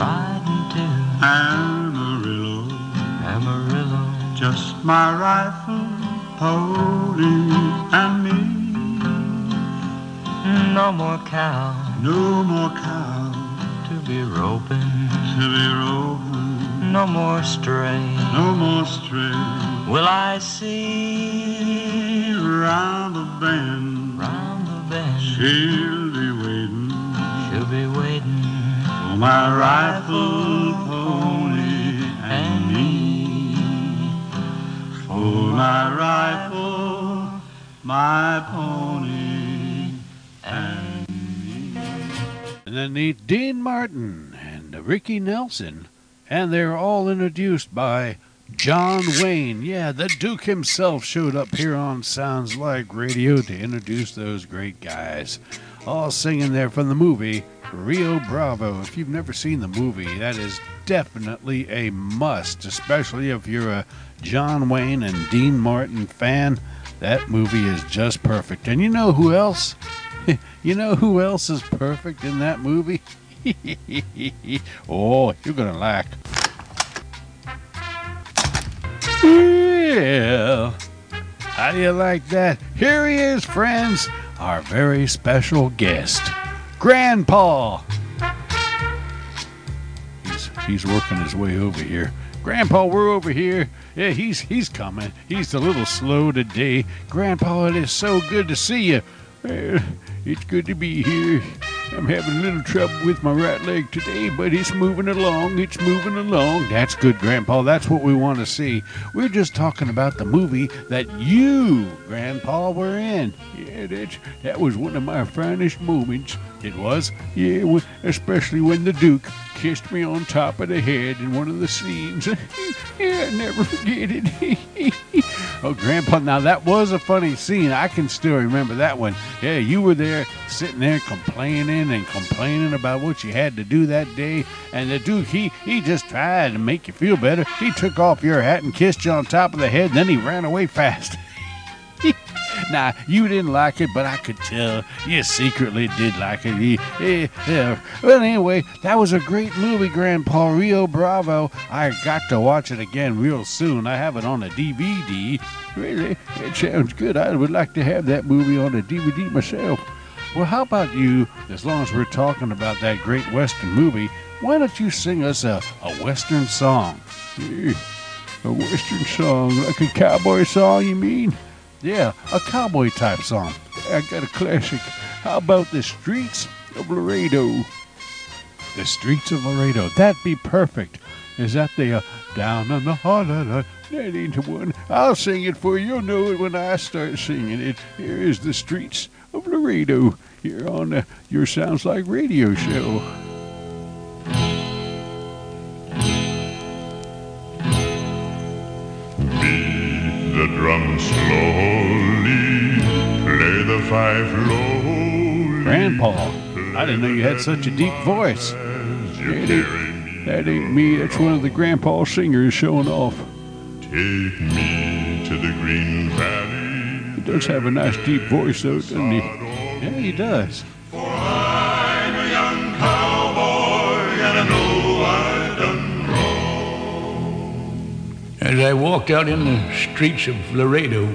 riding to Amarillo. Amarillo. Just my rifle pony and me. No more cow. No more cow. To be roping. To be roping. No more stray. No more stray will I see round the bend? Round the bend. She'll be waiting. She'll be waiting for my rifle pony and me. for my rifle my pony and And then the Dean Martin and Ricky Nelson, and they're all introduced by John Wayne. Yeah, the Duke himself showed up here on Sounds Like Radio to introduce those great guys. All singing there from the movie Rio Bravo. If you've never seen the movie, that is definitely a must, especially if you're a John Wayne and Dean Martin fan. That movie is just perfect. And you know who else? you know who else is perfect in that movie? oh, you're going to laugh. Yeah. How do you like that? Here he is, friends, our very special guest, Grandpa. He's he's working his way over here. Grandpa, we're over here. Yeah, he's he's coming. He's a little slow today. Grandpa, it is so good to see you. It's good to be here. I'm having a little trouble with my right leg today, but it's moving along. It's moving along. That's good, Grandpa. That's what we want to see. We're just talking about the movie that you, Grandpa, were in. Yeah, that's, that was one of my finest moments. It was. Yeah, especially when the Duke kissed me on top of the head in one of the scenes. yeah, I never forget it. oh, Grandpa, now that was a funny scene. I can still remember that one. Yeah, you were there sitting there complaining and complaining about what you had to do that day. And the Duke, he, he just tried to make you feel better. He took off your hat and kissed you on top of the head, and then he ran away fast. Nah, you didn't like it, but I could tell you secretly did like it. Well, anyway, that was a great movie, Grandpa Rio Bravo. I got to watch it again real soon. I have it on a DVD. Really, it sounds good. I would like to have that movie on a DVD myself. Well, how about you, as long as we're talking about that great Western movie, why don't you sing us a, a Western song? A Western song, like a cowboy song, you mean? Yeah, a cowboy type song. I got a classic. How about the streets of Laredo? The streets of Laredo. That'd be perfect. Is that the uh, down on the holler? That ain't the one. I'll sing it for you. You'll know it when I start singing it. Here is the streets of Laredo. Here on uh, your Sounds Like Radio show. The drum slowly, play the fife low. Grandpa, I didn't know you had such a deep voice. That ain't, that ain't me. That's one of the grandpa singers showing off. Take me to the green valley. He does have a nice deep voice, though, doesn't he? Yeah, he does. As I walked out in the streets of Laredo,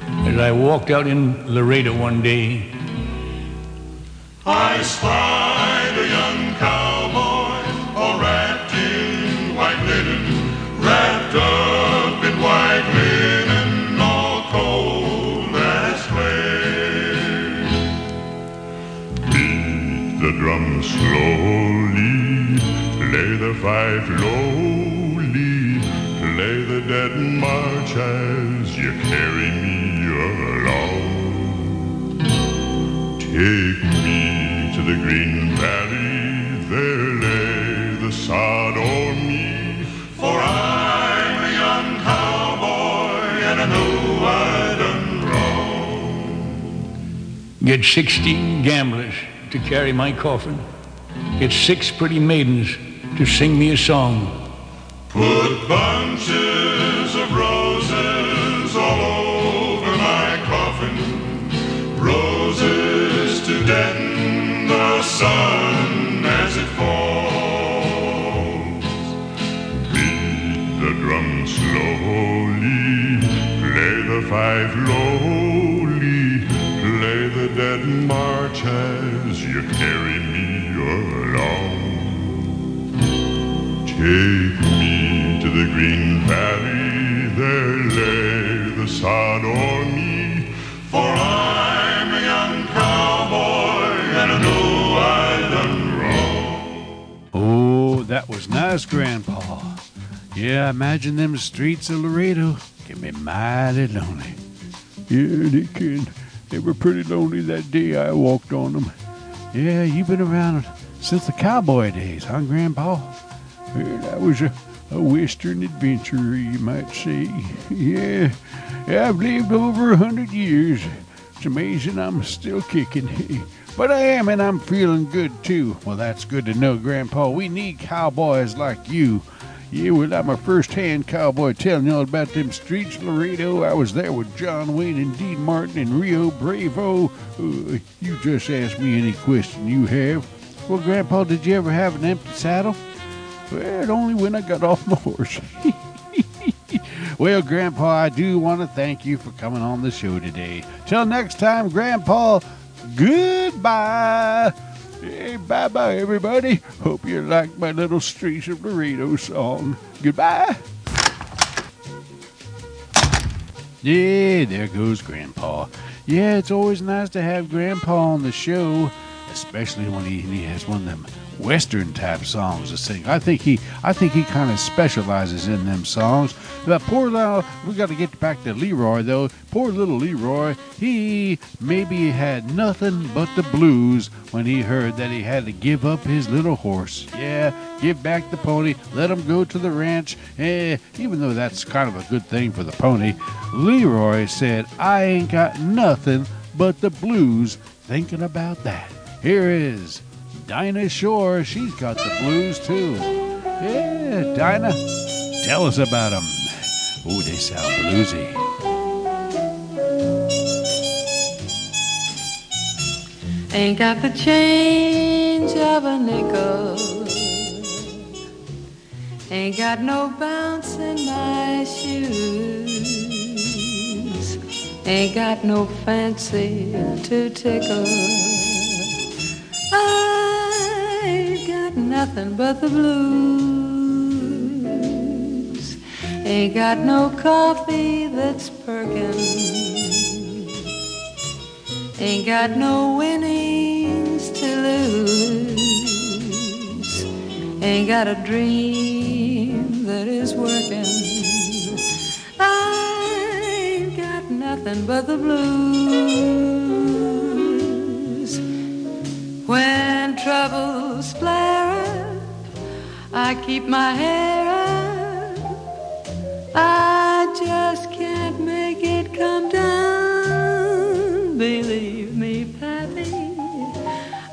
as I walked out in Laredo one day, I spied a young cowboy all wrapped in white linen, wrapped up in white linen, all cold as clay. Beat the drum slowly, play the fife lowly, play march as you carry me along. Take me to the green valley, there lay the sod o'er me. For I'm a young cowboy and I know I've done wrong. get 16 gamblers to carry my coffin, get six pretty maidens to sing me a song. Put bunches fife lowly, play the dead march as you carry me along. Take me to the green valley, there lay the sod o'er me. For I'm a young cowboy and I know I've. Oh, that was nice, Grandpa. Yeah, imagine them streets of Laredo can be mighty lonely. Yeah, they can. They were pretty lonely that day I walked on them. Yeah, you've been around since the cowboy days, huh, Grandpa? Well, that was a, a western adventure, you might say. Yeah, yeah I've lived over a hundred years. It's amazing I'm still kicking. But I am, and I'm feeling good too. Well, that's good to know, Grandpa. We need cowboys like you. Yeah, well, I'm a first-hand cowboy telling you all about them streets, Laredo. I was there with John Wayne and Dean Martin and Rio Bravo. Uh, you just ask me any question you have. Well, Grandpa, did you ever have an empty saddle? Well, only when I got off my horse. well, Grandpa, I do want to thank you for coming on the show today. Till next time, Grandpa, goodbye. Hey, bye bye, everybody. Hope you like my little Streets of Laredo song. Goodbye. Yeah, there goes Grandpa. Yeah, it's always nice to have Grandpa on the show. especially when he, he has one of them western type songs to sing. I think he I think he kind of specializes in them songs. But poor little we got to get back to Leroy though. Poor little Leroy, he maybe had nothing but the blues when he heard that he had to give up his little horse. Yeah, give back the pony, let him go to the ranch. Eh, even though that's kind of a good thing for the pony, Leroy said, "I ain't got nothing but the blues thinking about that." Here is Dinah Shore. She's got the blues too. Yeah, Dinah, tell us about them. Oh, they sound bluesy. Ain't got the change of a nickel. Ain't got no bounce in my shoes. Ain't got no fancy to tickle. Nothing but the blues. Ain't got no coffee that's perkin'. Ain't got no winnings to lose. Ain't got a dream that is working. I ain't got nothing but the blues. When up, I keep my hair up. I just can't make it come down. Believe me, Pappy,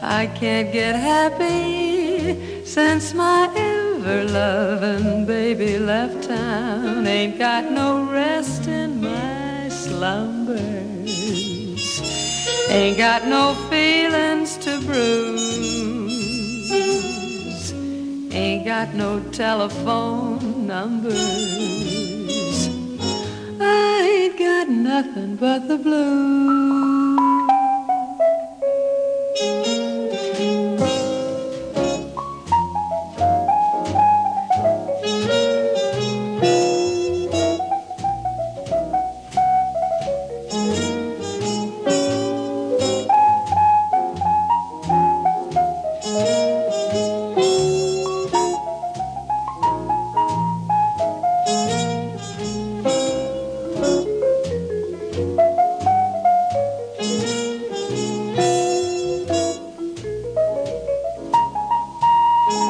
I can't get happy since my ever loving baby left town. Ain't got no rest in my slumbers. Ain't got no feelings to bruise. Ain't got no telephone numbers. I ain't got nothing but the blues.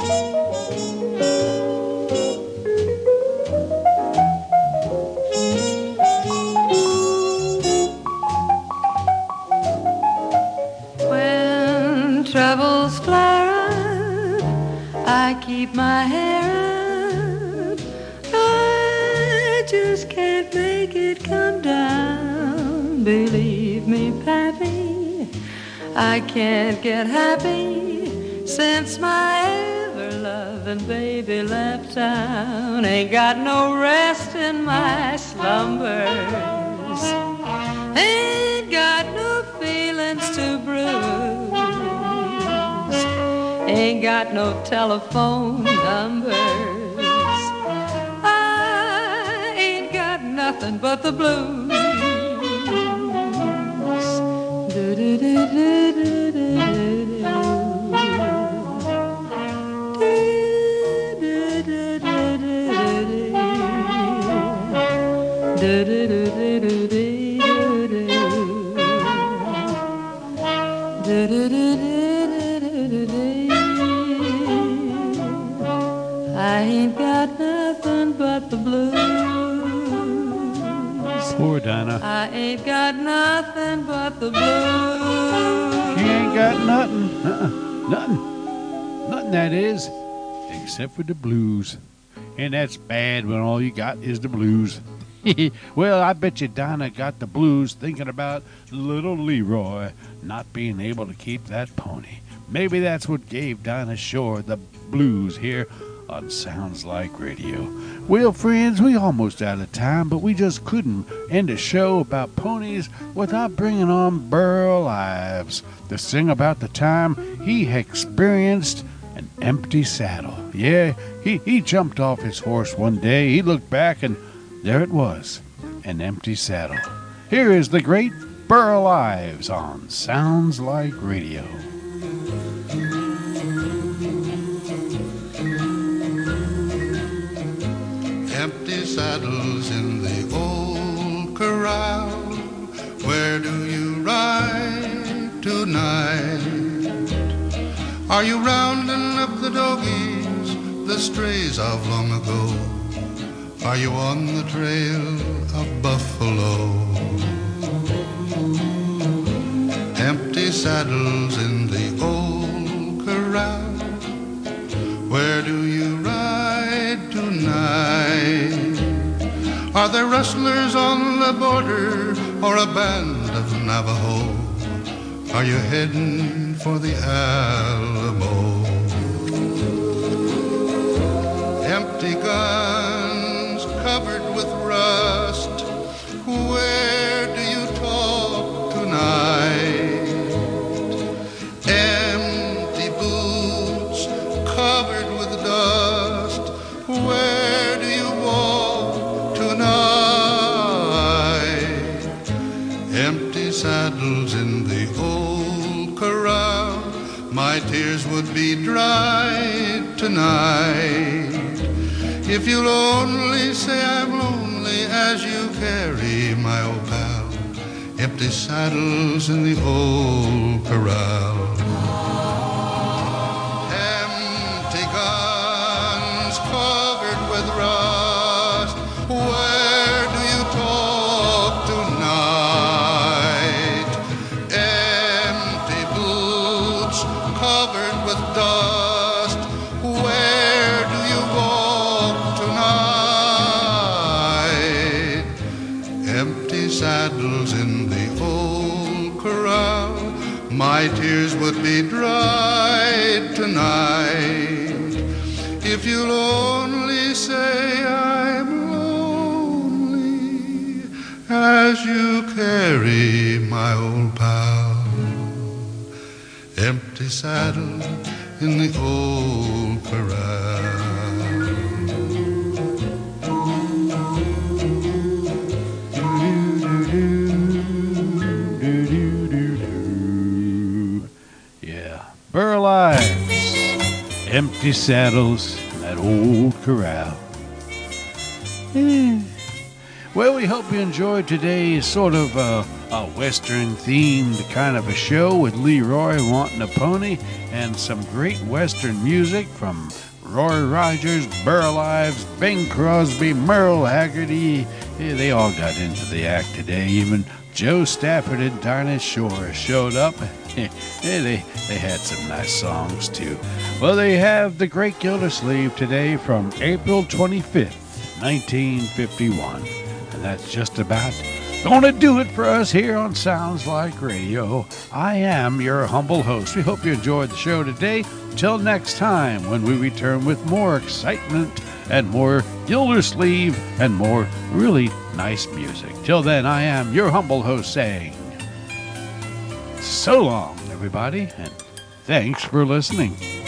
When telephone numbers. I ain't got nothing but the blues. That's bad when all you got is the blues. well, I bet you Dinah got the blues thinking about little Leroy not being able to keep that pony. Maybe that's what gave Dinah Shore the blues here on Sounds Like Radio. Well, friends, we almost out of time, but we just couldn't end a show about ponies without bringing on Burl Ives to sing about the time he experienced empty saddle. Yeah, he, he jumped off his horse one day. He looked back, and there it was an empty saddle. Here is the great Burl Ives on Sounds Like Radio. Empty saddles in the old corral. Where do you ride tonight? Are you rounding up the doggies, the strays of long ago? Are you on the trail of buffalo? Empty saddles in the old corral. Where do you ride tonight? Are there rustlers on the border or a band of Navajo? Are you heading for the Alamo? If you'll only say I'm lonely as you carry my old pal. Empty saddles in the old corral. My tears would be dried tonight if you'll only say I'm lonely as you carry my old pal. Empty saddle in the old Empty saddles in that old corral. Eh. Well, we hope you enjoyed today's sort of uh, a Western themed kind of a show with Leroy wanting a pony and some great Western music from Roy Rogers, Burl Ives, Bing Crosby, Merle Haggard. Yeah, they all got into the act today. Even Jo Stafford and Dinah Shore showed up. yeah, they, they had some nice songs too. Well, they have The Great Gildersleeve today from April 25th, 1951. And that's just about gonna do it for us here on Sounds Like Radio. I am your humble host. We hope you enjoyed the show today. Till next time, when we return with more excitement and more Gildersleeve and more really nice music. Till then, I am your humble host saying, so long, everybody, and thanks for listening.